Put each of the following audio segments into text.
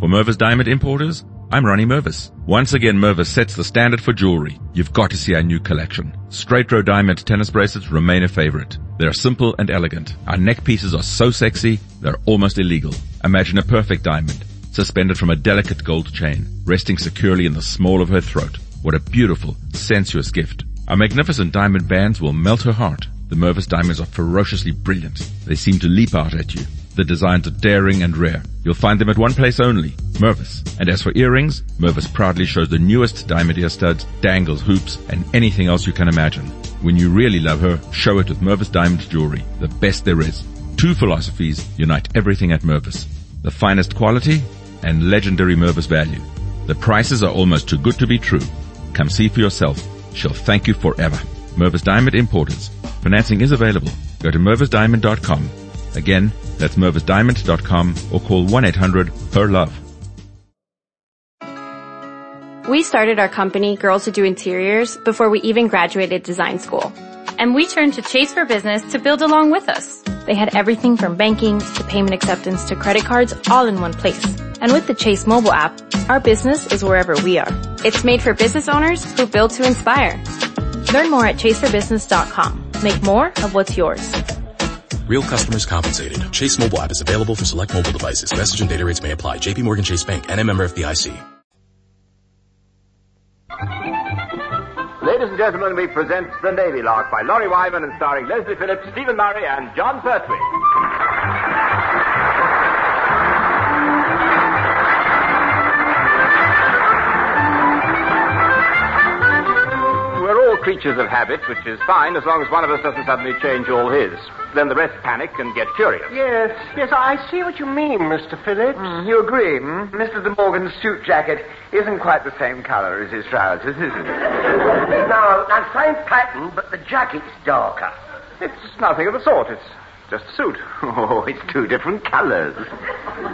For Mervis Diamond Importers, I'm Ronnie Mervis. Once again, Mervis sets the standard for jewelry. You've got to see our new collection. Straight row diamond tennis bracelets remain a favorite. They're simple and elegant. Our neck pieces are so sexy, they're almost illegal. Imagine a perfect diamond, suspended from a delicate gold chain, resting securely in the small of her throat. What a beautiful, sensuous gift. Our magnificent diamond bands will melt her heart. The Mervis diamonds are ferociously brilliant. They seem to leap out at you. The designs are daring and rare. You'll find them at one place only, Mervis. And as for earrings, Mervis proudly shows the newest diamond ear studs, dangles, hoops, and anything else you can imagine. When you really love her, show it with Mervis Diamond Jewelry, the best there is. Two philosophies unite everything at Mervis. The finest quality and legendary Mervis value. The prices are almost too good to be true. Come see for yourself. She'll thank you forever. Mervis Diamond Importers. Financing is available. Go to mervisdiamond.com. Again, that's mervisdiamond.com or call 1-800-HER-LOVE. We started our company, Girls Who Do Interiors, before we even graduated design school. And we turned to Chase for Business to build along with us. They had everything from banking to payment acceptance to credit cards all in one place. And with the Chase mobile app, our business is wherever we are. It's made for business owners who build to inspire. Learn more at chaseforbusiness.com. Make more of what's yours. Real customers compensated. Chase mobile app is available for select mobile devices. Message and data rates may apply. JP Morgan Chase Bank and a member FDIC. Ladies and gentlemen, we present The Navy Lark by Laurie Wyman and starring Leslie Phillips, Stephen Murray, and Jon Pertwee. Creatures of habit, which is fine as long as one of us doesn't suddenly change all his. Then the rest panic and get curious. Yes, yes, I see what you mean, Mr. Phillips. Mm, you agree, hmm? Mr. De Morgan's suit jacket isn't quite the same color as his trousers, is it? No, now, same pattern, but the jacket's darker. It's nothing of the sort. It's just a suit. Oh, it's two different colors.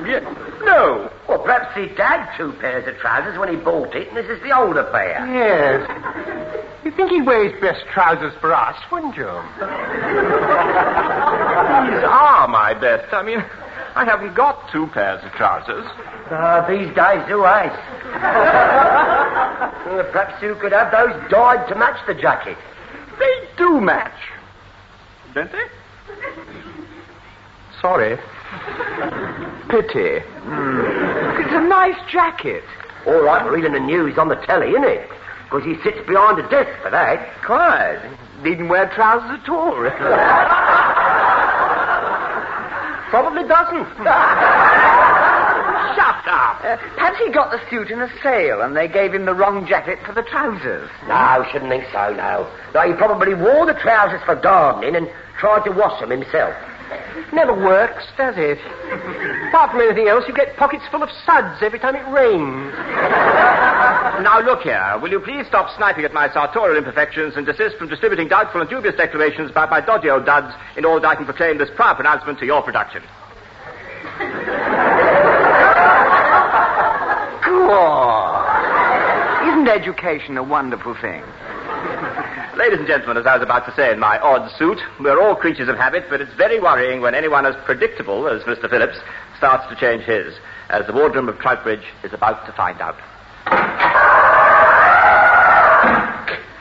Yeah. No. Well, perhaps he'd had two pairs of trousers when he bought it, and this is the older pair. Yes. You think he'd wear his best trousers for us, wouldn't you? These are my best. I mean, I haven't got two pairs of trousers. Ah, these days, do well, perhaps you could have those dyed to match the jacket. They do match. Don't they? Sorry. Pity. Hmm. It's a nice jacket. All right, for reading the news on the telly, isn't it? Because he sits behind a desk for that. Quite. Needn't wear trousers at all. Probably doesn't. Shut up. Uh, perhaps he got the suit in a sale and they gave him the wrong jacket for the trousers. No, shouldn't think so, no. No, he probably wore the trousers for gardening and tried to wash them himself. Never works, does it? Apart from anything else, you get pockets full of suds every time it rains. Now, look here. Will you please stop sniping at my sartorial imperfections and desist from distributing doubtful and dubious declarations about my dodgy old duds in order that I can proclaim this proud pronouncement to your production? Go on. Isn't education a wonderful thing? Ladies and gentlemen, as I was about to say in my odd suit, we're all creatures of habit, but it's very worrying when anyone as predictable as Mr. Phillips starts to change his, as the wardroom of Troutbridge is about to find out.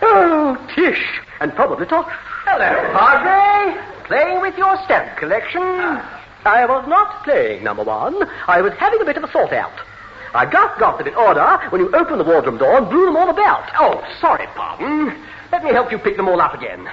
Oh, Tish. And probably Tosh. Hello, Padre. Playing with your stamp collection? Ah. I was not playing, number one. I was having a bit of a sort out. I just got them in order when you opened the wardrobe door and blew them all about. Oh, sorry, pardon. Let me help you pick them all up again.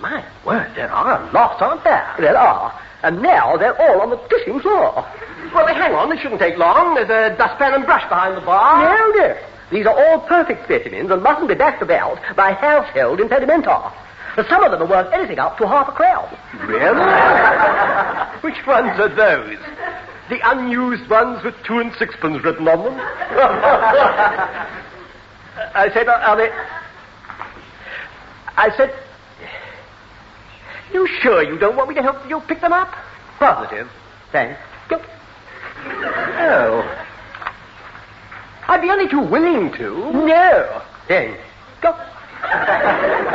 My word, there are a lot, aren't there? There are. And now they're all on the kitchen floor. Well, hang on, this shouldn't take long. There's a dustpan and brush behind the bar. No, no. These are all perfect specimens and mustn't be dashed about by household impedimenta. Some of them are worth anything up to half a crown. Really? Which ones are those? The unused ones with two and sixpence written on them? I said, are they... I said... You sure you don't want me to help you pick them up? Positive. Thanks. Go. Oh. I'd be only too willing to. No. Thanks. Go.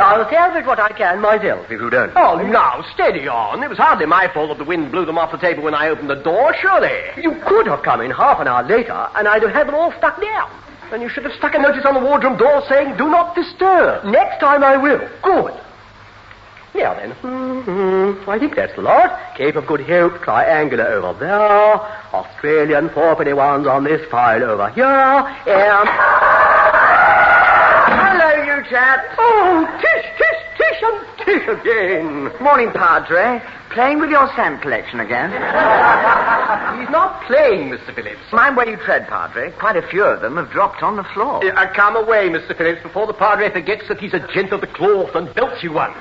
I'll salvage what I can myself if you don't. Oh, now, steady on. It was hardly my fault that the wind blew them off the table when I opened the door, surely. You could have come in half an hour later, and I'd have had them all stuck down. Then you should have stuck a notice on the wardrobe door saying, do not disturb. Next time I will. Good. Now then, mm-hmm. I think that's the lot. Cape of Good Hope, triangular over there. Australian fourpenny ones on this file over here. And... You chaps. Oh, Tish, Tish, Tish, and Tish again. Morning, Padre. Playing with your sand collection again? He's not playing, Mr. Phillips. Mind where you tread, Padre. Quite a few of them have dropped on the floor. Uh, come away, Mr. Phillips, before the Padre forgets that he's a gent of the cloth and belts you one.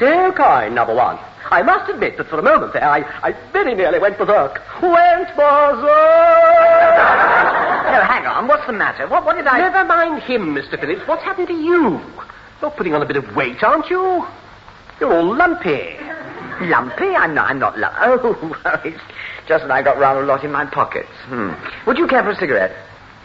So kind, number one. I must admit that for a moment there, I, I very nearly went berserk. Went berserk! No, hang on. What's the matter? What, what did I... Never mind him, Mr. Phillips. What's happened to you? You're putting on a bit of weight, aren't you? You're all lumpy. Lumpy? I'm not, I'm not lumpy. Oh, well, it's just that I got rather a lot in my pockets. Hmm. Would you care for a cigarette?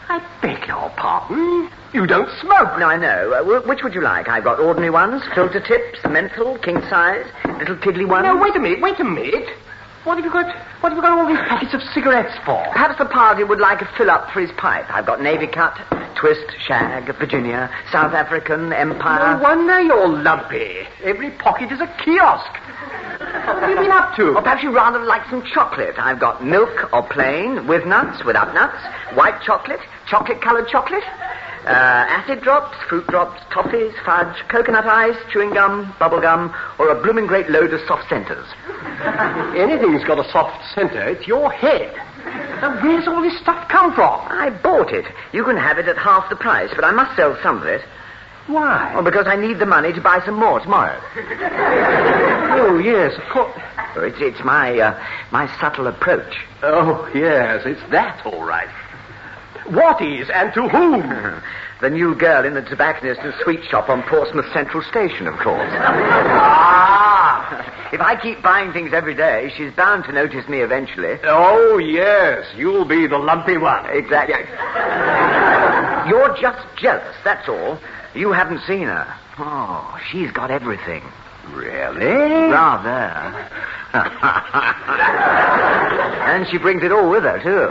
I beg your pardon? You don't smoke. No, I know. Uh, wh- which would you like? I've got ordinary ones, filter tips, menthol, king size, little tiddly ones. No, wait a minute, wait a minute. What have you got? What have you got all these packets of cigarettes for? Perhaps the party would like a fill-up for his pipe. I've got Navy Cut, Twist, Shag, Virginia, South African, Empire. No wonder you're lumpy. Every pocket is a kiosk. What have you been up to? Or perhaps you'd rather like some chocolate. I've got milk or plain, with nuts, without nuts, white chocolate, chocolate-coloured chocolate, uh, acid drops, fruit drops, toffees, fudge, coconut ice, chewing gum, bubble gum, or a blooming great load of soft centres. Anything's got a soft centre. It's your head. Now, where's all this stuff come from? I bought it. You can have it at half the price, but I must sell some of it. Why? Well, because I need the money to buy some more tomorrow. Oh, yes, of course. It's, it's my, uh, my subtle approach. Oh, yes, it's that, all right. What is and to whom? The new girl in the tobacconist and sweet shop on Portsmouth Central Station, of course. ah! If I keep buying things every day, she's bound to notice me eventually. Oh, yes, you'll be the lumpy one. Exactly. You're just jealous, that's all. You haven't seen her. Oh, she's got everything. Really? Rather. and she brings it all with her, too.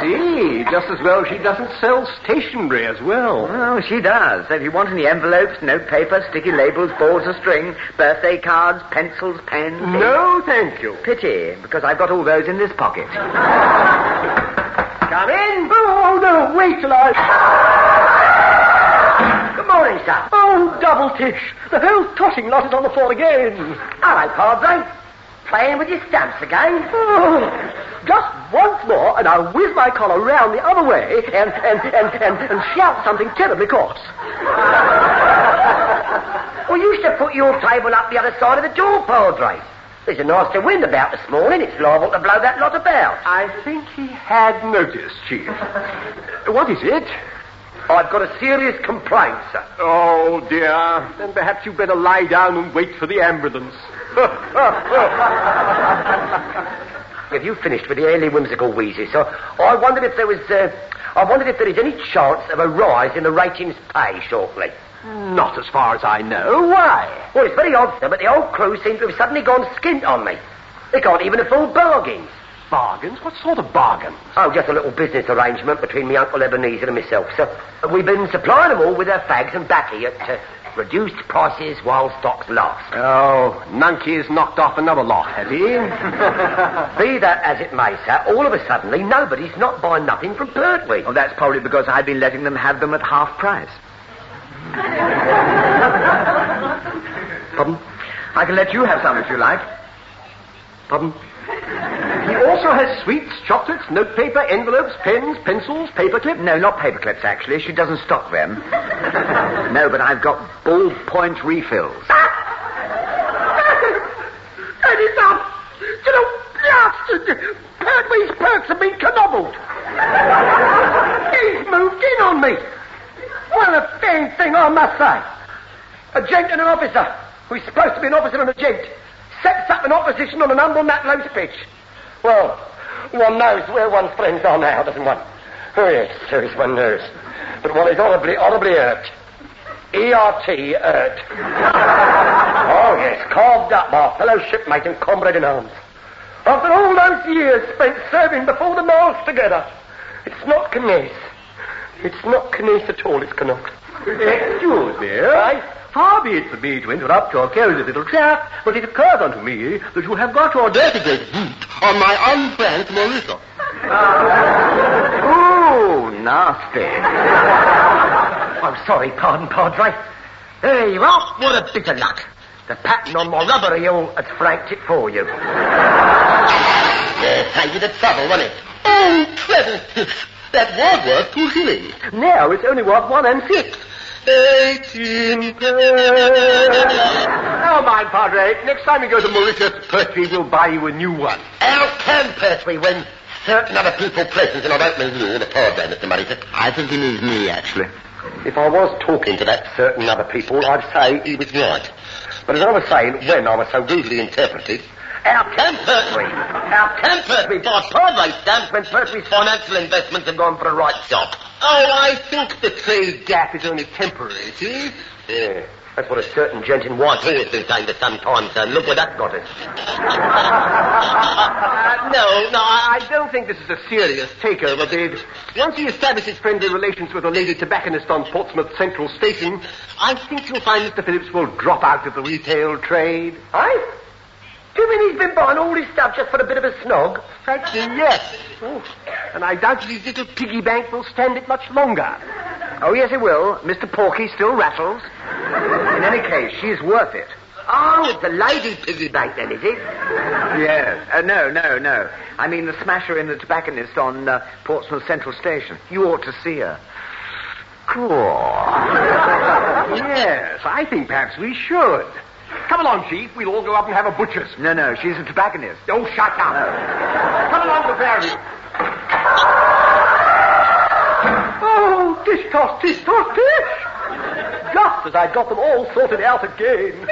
See, just as well she doesn't sell stationery as well. Oh, she does. So if you want any envelopes, note paper, sticky labels, balls of string, birthday cards, pencils, pens. No, thank you. Pity, because I've got all those in this pocket. Come in. Oh, no, wait till I... Good morning, sir. Oh, double tish. The whole tossing lot is on the floor again. All right, Padre. Playing with your stamps again? Oh, just once more, and I'll whiz my collar round the other way and, and, and, and, and shout something terribly coarse. well, you should put your table up the other side of the door, Padre. There's a nasty wind about this morning. It's liable to blow that lot about. I think he had noticed, Chief. what is it? I've got a serious complaint, sir. Oh, dear. Then perhaps you'd better lie down and wait for the ambulance. Have you finished with the early whimsical wheezes? So I wondered if there was, uh, I wondered if there is any chance of a rise in the ratings pay shortly. Not as far as I know. Why? Well, it's very odd, sir, but the old crew seem to have suddenly gone skint on me. They can't even afford bargains. Bargains? What sort of bargains? Oh, just a little business arrangement between me Uncle Ebenezer and myself, sir. We've been supplying them all with their fags and baccy at uh, reduced prices while stocks last. Oh, Nunky knocked off another lot, has he? Be that as it may, sir, all of a suddenly nobody's not buying nothing from Pertwee. Oh, that's probably because I've been letting them have them at half price. Pardon? I can let you have some if you like. Pardon? Also has sweets, chocolates, notepaper, envelopes, pens, pencils, paperclips. No, not paper clips, actually. She doesn't stock them. no, but I've got ballpoint refills. That is up! You know, blasted! Pertwee's perks have been cannobbled! He's moved in on me! Well, a fine thing, I must say. A gent and an officer, who's supposed to be an officer and a gent, sets up an opposition on an humble matelot's pitch. Well, one knows where one's friends are now, doesn't one? Oh, yes, serious one knows. But one is horribly, horribly hurt. E-R-T, Ert. oh, yes, carved up by fellow shipmate and comrade in arms. After all those years spent serving before the mast together, it's not Kniss. It's not Kniss at all, it's Canuck. Excuse me. I Far be it from me to interrupt your careless little chat, but it occurs unto me that you have got your dirty great boot on my unfranked Mauritius. oh, nasty. I'm sorry, pardon, Padre. There you are. What a bit of luck. The pattern on my rubber heel has franked it for you. There, saved you the trouble, wasn't it? Oh, Trevor, that was worth two shillings. Now it's only worth one and six. Eighteen pence. Never mind, Padre. Next time you go to Mauritius, Pertwee will buy you a new one. How can Pertwee when certain other people present and I don't mean you, the Padre, Mr. Mauritius. I think he means me, actually. If I was talking to that certain other people, I'd say he was right. But as I was saying, when I was so rudely interpreted, can Pertwee? How can Pertwee buy Padre stamps when Pertwee's financial investments have gone for a right shot? Oh, I think the trade gap is only temporary, see? Yeah. That's what a certain gent in white hair has been saying for some time, sir. Look where that got us. uh, no, no, I don't think this is a serious takeover bid. Once he establishes friendly relations with a lady tobacconist on Portsmouth Central Station, I think you'll find Mr. Phillips will drop out of the retail trade. Aye? Do you mean he's been buying all this stuff just for a bit of a snog? Frankly, yes. Oh, and I doubt if his little piggy bank will stand it much longer. Oh, yes, it will. Mr. Porky still rattles. In any case, she's worth it. Oh, it's the lady piggy bank then, is it? Yes. Uh, no, no, no. I mean the smasher in the tobacconist on uh, Portsmouth Central Station. You ought to see her. Cool. yes, I think perhaps we should. Come along, Chief. We'll all go up and have a butcher's. No, no, she's a tobacconist. Oh, shut up. No. Come along, the ferry. Oh, tish toss, tish toss, tish. Just as I'd got them all sorted out again.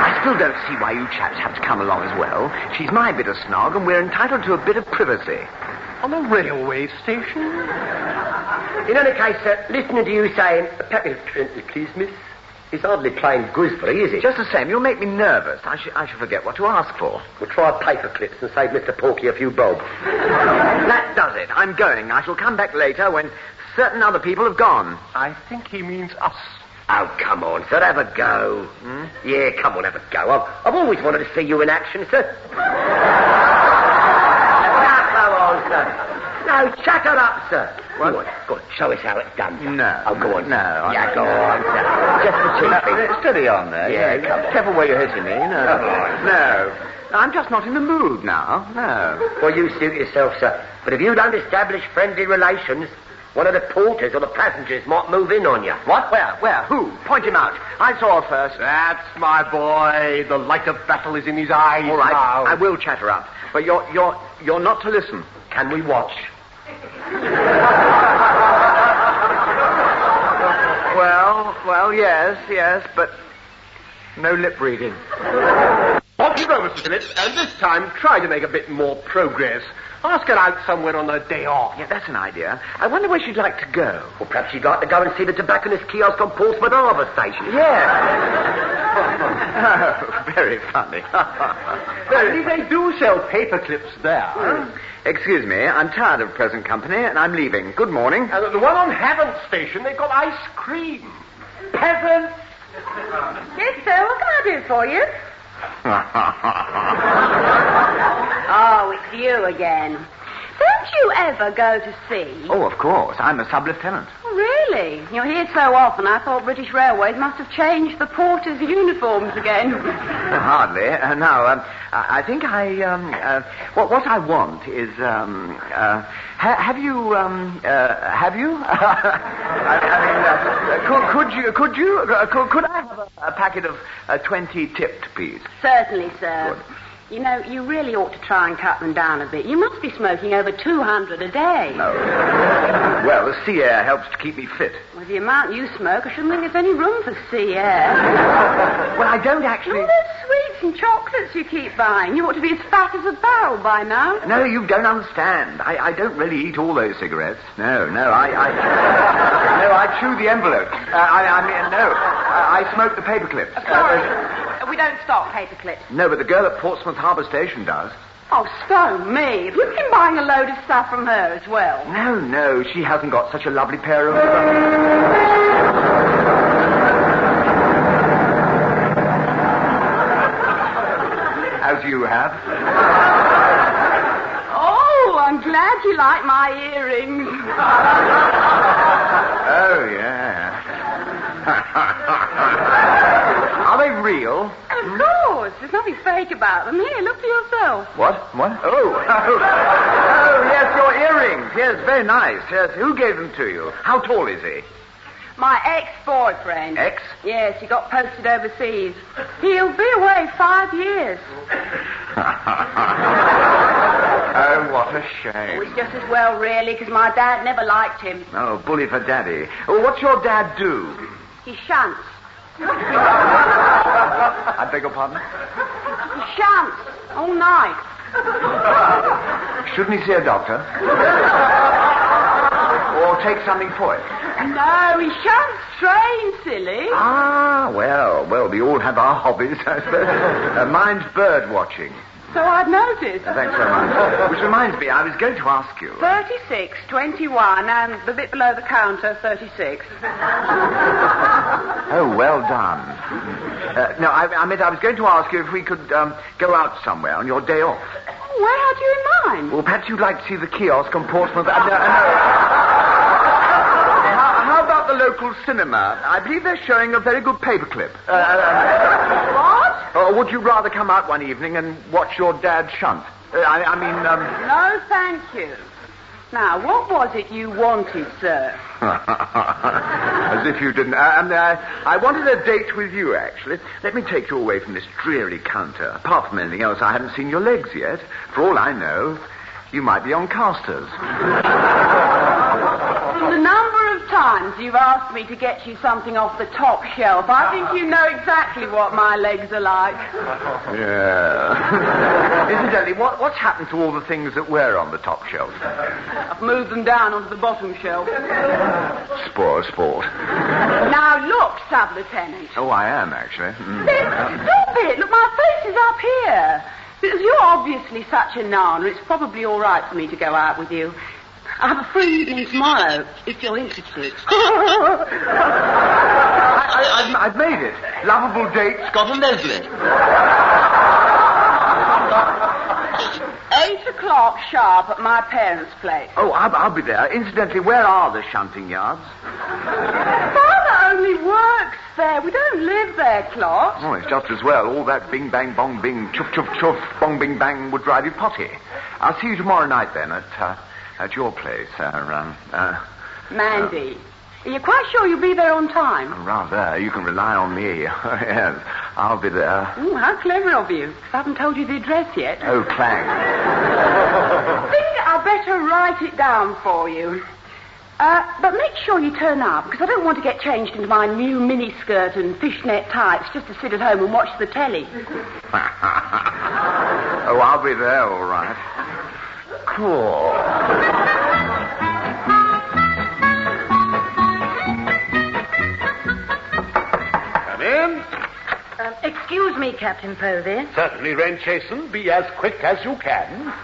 I still don't see why you chaps have to come along as well. She's my bit of snog, and we're entitled to a bit of privacy. On a railway station? In any case, sir, listening to you saying, a packet of Trentley, please, miss, is hardly plain gooseberry, is it? Just the same, you'll make me nervous. I, sh- I shall forget what to ask for. We'll try a paper clips and save Mr. Porky a few bob. that does it. I'm going. I shall come back later when certain other people have gone. I think he means us. Oh, come on, sir, have a go. Hmm? Yeah, come on, have a go. I've, I've always wanted to see you in action, sir. Sir. No, shut her up, sir. What? Go on, go on, show us how it's done, sir. No. Oh, go on. No. Yeah, go no. on, sir. Just the two no, uh, Steady on there. Yeah, yeah come Careful where you're hitting me. No. On. No. I'm just not in the mood now. No. Well, you suit yourself, sir. But if you don't establish friendly relations, one of the porters or the passengers might move in on you. What? Where? Where? Who? Point him out. I saw her first. That's my boy. The light of battle is in his eyes All right. now. I will chatter up. But you're, you're, you're not to listen. Can we watch? well, well, yes, yes, but no lip reading. Off you go, Mr. Phillips, and this time try to make a bit more progress. Ask her out somewhere on her day off. Yeah, that's an idea. I wonder where she'd like to go. Well, perhaps she'd like to go and see the tobacconist kiosk on Portsmouth Harbour Station. Yeah. oh, very funny. very they do sell paper clips there. Mm. Excuse me, I'm tired of present company and I'm leaving. Good morning. And the one on Havant Station, they've got ice cream. Peasants! Yes, sir. What can I do for you? oh, it's you again. Don't you ever go to sea? Oh, of course. I'm a sub-lieutenant. Oh, really? You're here so often, I thought British Railways must have changed the porters' uniforms again. Hardly. Uh, no, um, I think I, um, uh, what, what I want is, um, uh, ha- have you, um, uh, have you? I, mean, uh, could, could, you, could you, uh, could, could I have a, a packet of 20 tipped, please? Certainly, sir. Good. You know, you really ought to try and cut them down a bit. You must be smoking over 200 a day. No. well, the sea air helps to keep me fit. With the amount you smoke, I shouldn't think there's any room for sea air. well, I don't actually... All those sweets and chocolates you keep buying. You ought to be as fat as a barrel by now. No, you don't understand. I, I don't really eat all those cigarettes. No, no, I, I no, I chew the envelope. Uh, I, I mean, no, I, I smoke the paper clips. We don't stock paper clips. No, but the girl at Portsmouth Harbour Station does. Oh, stone me. Have you been buying a load of stuff from her as well? No, no, she hasn't got such a lovely pair of. As you have. Oh, I'm glad you like my earrings. Oh, yeah. Are they real? Of course. There's nothing fake about them. Here, look for yourself. What? What? Oh. Oh, oh yes, your earrings. Yes, very nice. Yes, who gave them to you? How tall is he? My ex-boyfriend. Ex? Yes, he got posted overseas. He'll be away five years. Oh, what a Oh, shame. it's just as well, really, because my dad never liked him. Oh, bully for daddy. Oh, what's your dad do? He shunts. I beg your pardon? He shunts all night. Shouldn't he see a doctor? or take something for it? No, he shan't strain, silly. Ah, well, well, we all have our hobbies, I suppose. Uh, mine's bird watching. So I've noticed. Thanks very much. Which reminds me, I was going to ask you. 36, 21, and the bit below the counter, 36. Oh, well done. Uh, no, I, I meant I was going to ask you if we could um, go out somewhere on your day off. Where had you in mind? Well, perhaps you'd like to see the kiosk on Portsmouth. Uh, no, no. How, how about the local cinema? I believe they're showing a very good paperclip. Uh? Or would you rather come out one evening and watch your dad shunt? Uh, I, I mean, um... No, thank you. Now, what was it you wanted, sir? As if you didn't. Um, uh, I wanted a date with you, actually. Let me take you away from this dreary counter. Apart from anything else, I haven't seen your legs yet. For all I know, you might be on casters. From the number times you've asked me to get you something off the top shelf, I think you know exactly what my legs are like. Yeah. Incidentally, what, what's happened to all the things that were on the top shelf? I've moved them down onto the bottom shelf. Spoil sport. Now, look, Sub-Lieutenant. Oh, I am, actually. Mm. Stop it! Look, my face is up here. Because you're obviously such a nana, it's probably all right for me to go out with you. Have a free evening tomorrow, if you're interested. I, I've, I've made it. Lovable date, Scott and Leslie. Eight o'clock sharp at my parents' place. Oh, I'll, I'll be there. Incidentally, where are the shunting yards? Father only works there. We don't live there, Clot. Oh, it's just as well. All that bing, bang, bong, bing, chuff, chuff, chuff, bong, bing, bang would drive you potty. I'll see you tomorrow night, then, at, uh, at your place. Uh, um, uh, Mandy, are you quite sure you'll be there on time? rather. You can rely on me. yes, I'll be there. Ooh, how clever of you. I haven't told you the address yet. Oh, clang. I think I'd better write it down for you. Uh, but make sure you turn up, because I don't want to get changed into my new miniskirt and fishnet tights just to sit at home and watch the telly. oh, I'll be there, all right. Cool. Come in. Um, excuse me, Captain Povey. Certainly, Wren Chasen. Be as quick as you can.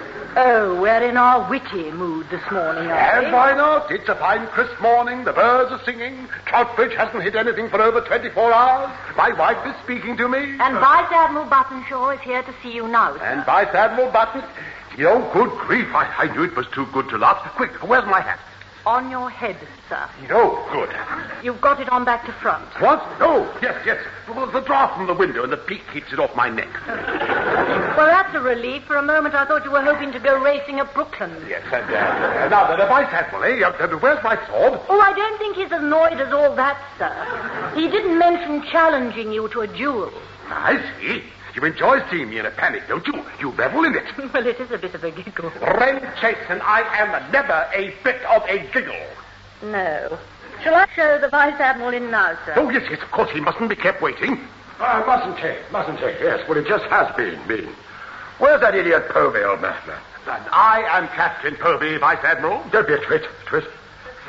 Oh, we're in our witty mood this morning, are we? and why not? It's a fine crisp morning. The birds are singing. Troutbridge hasn't hit anything for over 24 hours. My wife is speaking to me. And Vice Admiral Buttonshaw is here to see you now. sir. And Vice Admiral Button. Oh, good grief. I, I knew it was too good to last. Quick, where's my hat? On your head, sir. No, good. You've got it on back to front. What? No, yes, yes. Well, the draft from the window and the peak keeps it off my neck. Well, that's a relief. For a moment, I thought you were hoping to go racing at Brooklands. Yes, and uh, now the Vice Admiral, eh? Uh, uh, where's my sword? Oh, I don't think he's annoyed as all that, sir. He didn't mention challenging you to a duel. I see. You enjoy seeing me in a panic, don't you? You revel in it. well, it is a bit of a giggle. Wren Chasen, I am never a bit of a giggle. No. Shall I show the Vice Admiral in now, sir? Oh, yes, yes, of course. He mustn't be kept waiting. Uh, mustn't he? Mustn't he? Yes, well, it just has been, been. Where's that idiot Povey, old man? And I am Captain Povey, Vice Admiral. Don't be a twit, twit.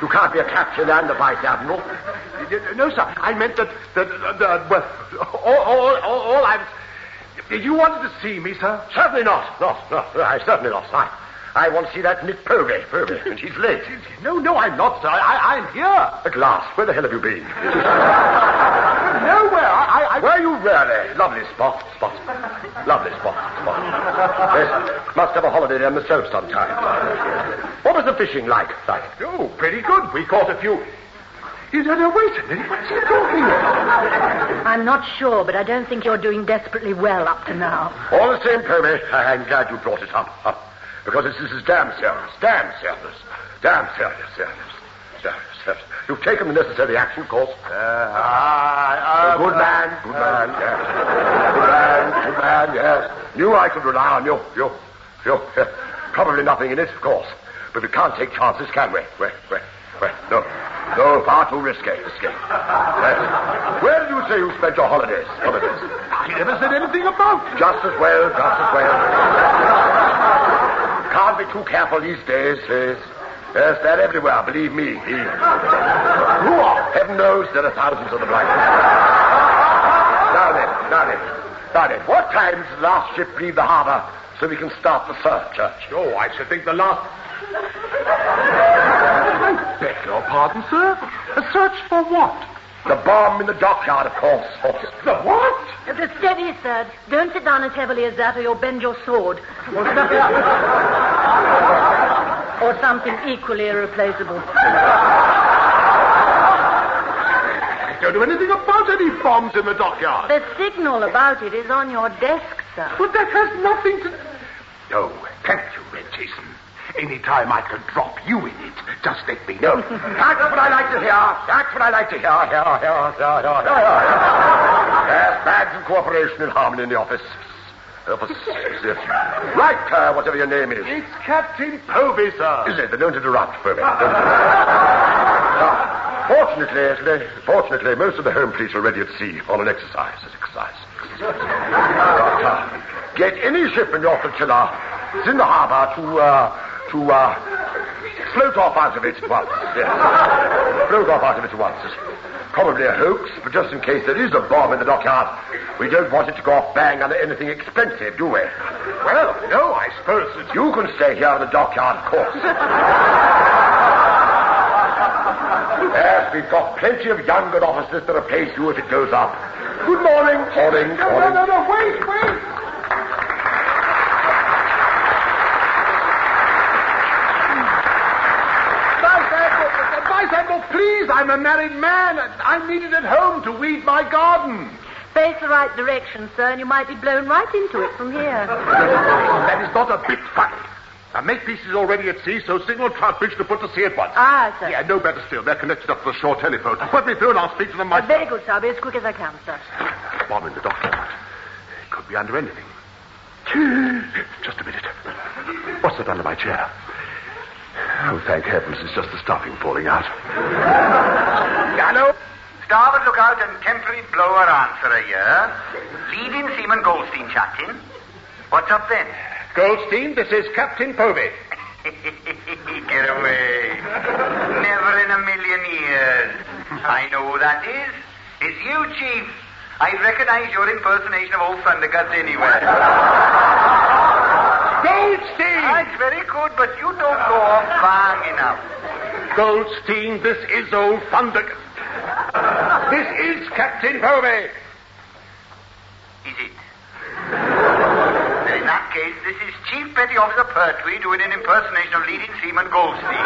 You can't be a captain and a vice admiral. No, sir. I meant that, that, that well, all, all, all, all I was... Did you wanted to see me, sir? Certainly not. Not, not. I certainly not. I, I want to see that Nick Povey, Povey, and she's late. No, no, I'm not, sir. I, I'm here. At last. Where the hell have you been? Nowhere. I, I... Where are you really? Lovely spot, spot. Lovely spot, spot. Yes, must have a holiday down the soap sometime. What was the fishing like? Like? Oh, pretty good. We caught a few... You know, no, wait a minute. What's he talking about? I'm not sure, but I don't think you're doing desperately well up to now. All the same, Povey, I'm glad you brought it up. up. Because this, this is damn serious. Damn serious. Damn serious, serious. Serious, serious. You've taken the necessary action, of course. Uh, uh, good man, good man, yes. Good man, good man, yes. Knew I could rely on you. You, you. Probably nothing in it, of course. But we can't take chances, can we? Wait, wait, wait. No. No, far too risky, risky. Where did you say you spent your holidays? Holidays. I never said anything about it. Just as well, just as well. Can't be too careful these days, yes. Yes, they're everywhere, believe me. Who are? Heaven knows there are thousands of them like this. Now then, now then, now then, what time does the last ship leave the harbor so we can start the search, Church? Oh, I should think the last... I beg your pardon, sir. A search for what? The bomb in the dockyard, of course. The what? The steady, sir. Don't sit down as heavily as that or you'll bend your sword. Or something, or something equally irreplaceable. I don't know anything about any bombs in the dockyard. The signal about it is on your desk, sir. But that has nothing to... No, thank you, Wren Chasen. Any time I can drop you in it, just let me know. That's what I like to hear. That's what I like to hear. Hear, hear, hear, hear, hear. Yes, bags of cooperation and harmony in the office. Office. Right, uh, whatever your name is. It's Captain Povey, sir. Is it? Then don't interrupt, Povey. Don't interrupt. Fortunately, actually, fortunately, most of the home police are ready at sea on an exercise. Exercise. But, uh, get any ship in your flotilla that's in the harbour to, uh, to, uh, float off out of it at once. Yes. Float off out of it at once. It's probably a hoax, but just in case there is a bomb in the dockyard, we don't want it to go off bang under anything expensive, do we? Well, no, I suppose it's... You can stay here in the dockyard, of course. yes, we've got plenty of young good officers to replace you if it goes up. Good morning. Morning. No, morning. no, no, no, wait, wait. Vice Admiral, Vice Admiral, please, I'm a married man. I'm needed at home to weed my garden. Face the right direction, sir, and you might be blown right into it from here. That is not a bit funny. Our makepiece is already at sea, so signal Troutbridge to put to sea at once. Ah, sir. Yeah, no better still. They're connected up to the shore telephone. Put me through and I'll speak to them myself. very good, sir. I'll be as quick as I can, sir. Bomb in the dockyard. It could be under anything. Just a minute. What's that under my chair? Oh, thank heavens, it's just the stuffing falling out. Gallo, starboard lookout and temporary blower answer a year. Leading seaman Goldstein, Captain. What's up then? Goldstein, this is Captain Povey. Get away. Never in a million years. I know who that is. It's you, Chief. I recognize your impersonation of old Thunderguts anywhere. Goldstein! That's very good, but you don't go off bang enough. Goldstein, this is old Thunder. This is Captain Povey. Is it? In that case, this is Chief Petty Officer Pertwee doing an impersonation of leading seaman Goldstein.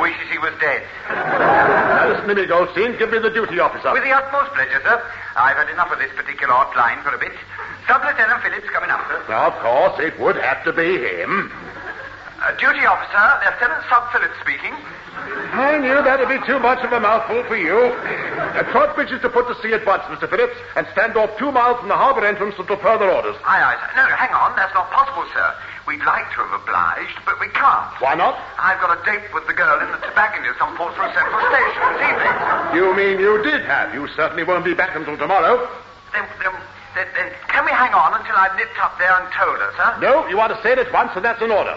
Wishes he was dead. Now, listen to me, Goldstein. Give me the duty officer. With the utmost pleasure, sir. I've had enough of this particular hotline for a bit. Sub-Lieutenant Phillips coming up, sir. Now, of course, it would have to be him. Uh, duty officer, Lieutenant Sub Phillips speaking. I knew that'd be too much of a mouthful for you. Uh, Troutbridge is to put to sea at once, Mr. Phillips, and stand off two miles from the harbor entrance until further orders. Aye, aye, sir. No, no, hang on. That's not possible, sir. We'd like to have obliged, but we can't. Why not? I've got a date with the girl in the tobacconist on Portsmouth Central Station this evening. You mean you did have? You certainly won't be back until tomorrow. Then, then, then, then can we hang on until I've nipped up there and told her, sir? No, you want to say it at once, and that's an order.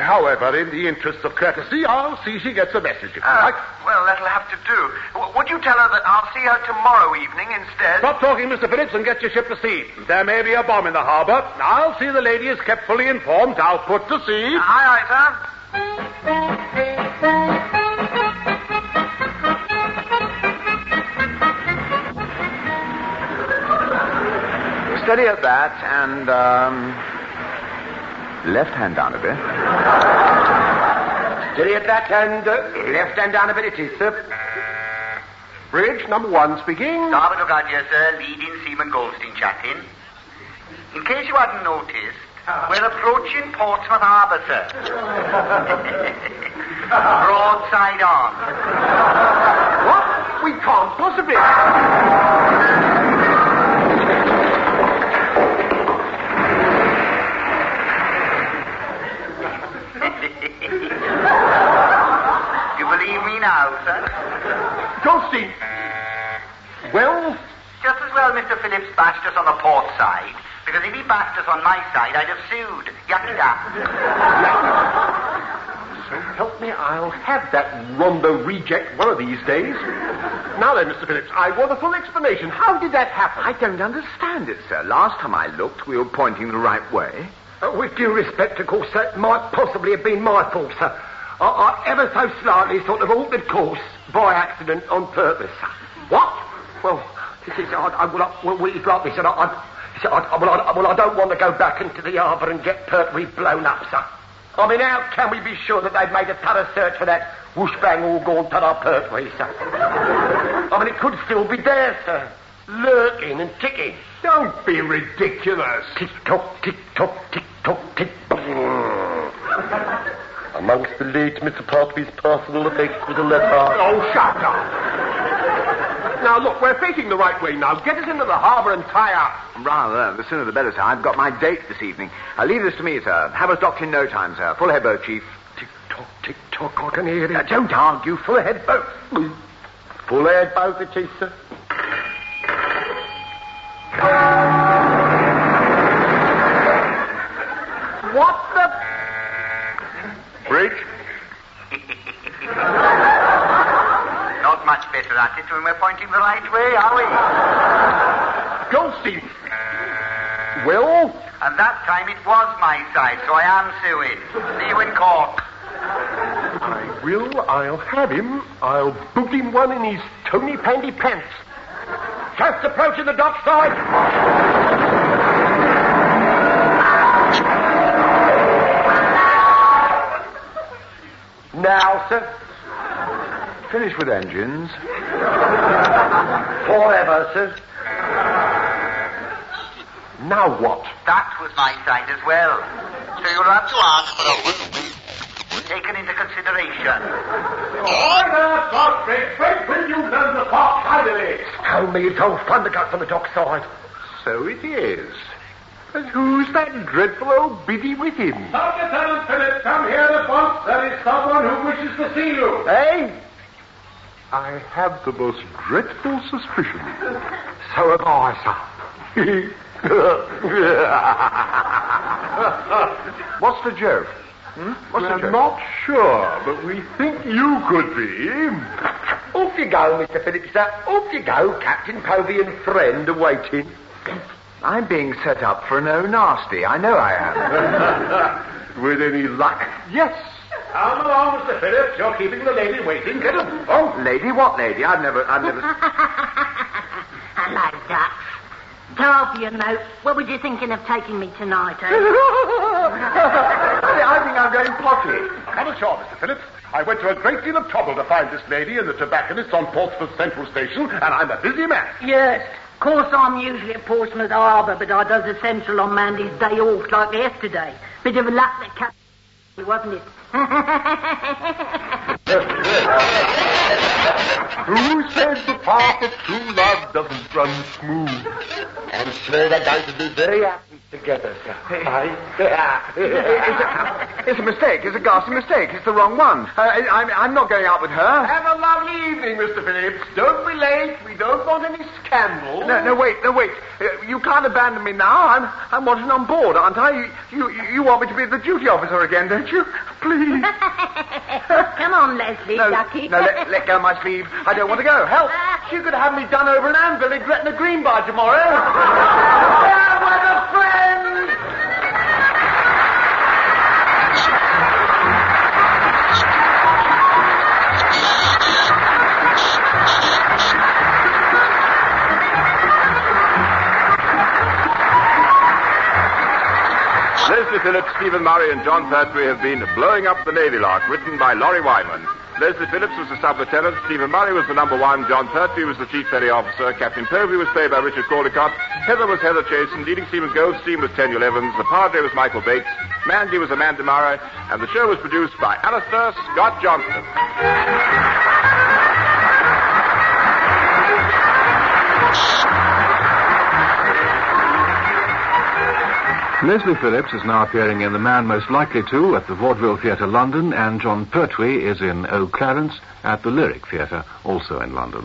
However, in the interests of courtesy, I'll see she gets a message if you Ah, like. well, that'll have to do. W- would you tell her that I'll see her tomorrow evening instead? Stop talking, Mr. Phillips, and get your ship to sea. There may be a bomb in the harbor. I'll see the lady is kept fully informed. I'll put to sea. Aye, aye, sir. Steady at that, and, um, left hand down a bit. Steady at that and uh, left hand down a bit it is, sir. Bridge number one speaking. Starboard look out here, sir. Leading Seaman Goldstein chatting. In case you hadn't noticed, we're approaching Portsmouth Harbour, sir. Broadside on. What? We can't possibly. you believe me now, sir? Goldstein. Well, Just as well Mr. Phillips bashed us on the port side, because if he bashed us on my side, I'd have sued. Yucky that. so help me, I'll have that Rhondda reject one of these days. Now then, Mr. Phillips, I want a full explanation. How did that happen? I don't understand it, sir. Last time I looked, we were pointing the right way. Uh, with due respect, of course, that might possibly have been my fault, sir. I, I ever so slightly sort of altered course by accident on purpose. What? Well, this is, I, I, well, I, well, it's like this, and I, I, I, well, I, well, I don't want to go back into the harbour and get pertly blown up, sir. I mean, how can we be sure that they've made a thorough search for that whoosh bang all gone to Pertwee, sir? I mean, it could still be there, sir. Lurking and ticking. Don't be ridiculous. Tick tock, tick tock, tick tock, tick. Amongst the late Mr. Partby's personal effects with a letter. Oh, shut up. Now, look, we're facing the right way now. Get us into the harbour and tie up. Rather, the sooner the better, sir. I've got my date this evening. I'll leave this to me, sir. Have us docked in no time, sir. Full head boat, Chief. Tick tock, tick tock, I can hear it. Now, don't argue. Full head boat. Full head both Chief, sir. What Not much better at it when we're pointing the right way, are we? Goldstein. Well? And that time it was my side, so I am suing. See you in court. I will. I'll have him. I'll boot him one in his Tonypandy pants. Just approaching the dockside. Now, sir. Finish with engines. Forever, sir. Now what? That was my side as well. So you'll have to ask for a taken into consideration. Order, Godfrey! When will you learn the part finally? Tell me it's old Thundergut from the dockside. So it is. And who's that dreadful old biddy with him? Stop Lieutenant Phillips. Come here at once. There is someone who wishes to see you. Eh? I have the most dreadful suspicion. So have I, sir. What's the joke? Hmm? What's We're the joke? not sure, but we think you could be. Off you go, Mr. Phillips, sir. Off you go, Captain Povey and friend awaiting. I'm being set up for an O nasty. I know I am. With any luck? Yes. Come along, Mr. Phillips. You're keeping the lady waiting. Get him. oh, lady? What lady? I've never, I've never. Hello, Ducks. Darby and Moat, what were you thinking of taking me tonight, eh? I think I'm going potty. Have a shot, Mr. Phillips. I went to a great deal of trouble to find this lady in the tobacconist on Portsmouth Central Station, and I'm a busy man. yes. Of course, I'm usually at Portsmouth Harbour, but I does the Central on Mandy's day off like yesterday. Bit of a luck that Captain wasn't it? Who says the path of true love doesn't run smooth? I'm sure they're going to be very happy. Together, sir. it's, a, it's a mistake. It's a ghastly mistake. It's the wrong one. Uh, I, I'm not going out with her. Have a lovely evening, Mr. Phillips. Don't be late. We don't want any scandal. No, no, wait, no, wait. Uh, you can't abandon me now. I'm, I'm wanted on board, aren't I? You, you, you want me to be the duty officer again, don't you? Please. Come on, Leslie, no, ducky. No, let, let go of my sleeve. I don't want to go. Help. She could have me done over an anvil in Gretna Green by tomorrow. yeah, we're the friends. Leslie Phillips, Stephen Murray, and Jon Pertwee have been Blowing Up the Navy Lark, written by Laurie Wyman. Leslie Phillips was the sub-lieutenant, Stephen Murray was the number one, Jon Pertwee was the chief petty officer, Captain Povey was played by Richard Caldecott, Heather was Heather Chasen, leading seaman Goldstein was Tenniel Evans, the padre was Michael Bates, Mandy was Amanda Murray, and the show was produced by Alastair Scott Johnston. Leslie Phillips is now appearing in The Man Most Likely To at the Vaudeville Theatre London, and Jon Pertwee is in O Clarence at the Lyric Theatre, also in London.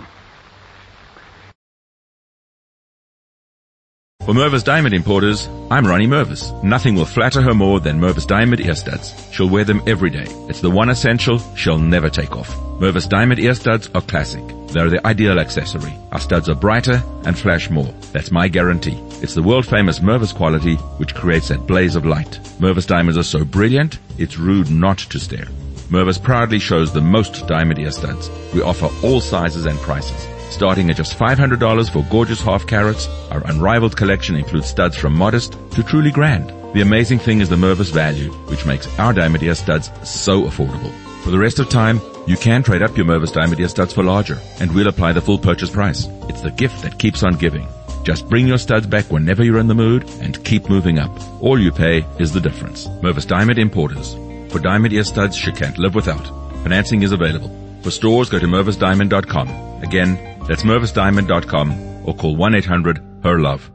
For Mervis Diamond Importers, I'm Ronnie Mervis. Nothing will flatter her more than Mervis Diamond ear studs. She'll wear them every day. It's the one essential she'll never take off. Mervis Diamond ear studs are classic. They're the ideal accessory. Our studs are brighter and flash more. That's my guarantee. It's the world famous Mervis quality which creates that blaze of light. Mervis diamonds are so brilliant, it's rude not to stare. Mervis proudly shows the most diamond ear studs. We offer all sizes and prices. Starting at just $500 for gorgeous half carats, our unrivaled collection includes studs from modest to truly grand. The amazing thing is the Mervis value, which makes our diamond ear studs so affordable. For the rest of time, you can trade up your Mervis diamond ear studs for larger, and we'll apply the full purchase price. It's the gift that keeps on giving. Just bring your studs back whenever you're in the mood and keep moving up. All you pay is the difference. Mervis Diamond Importers. For diamond ear studs she can't live without. Financing is available. For stores, go to mervisdiamond.com. Again, that's mervisdiamond.com or call 1-800-HER-LOVE.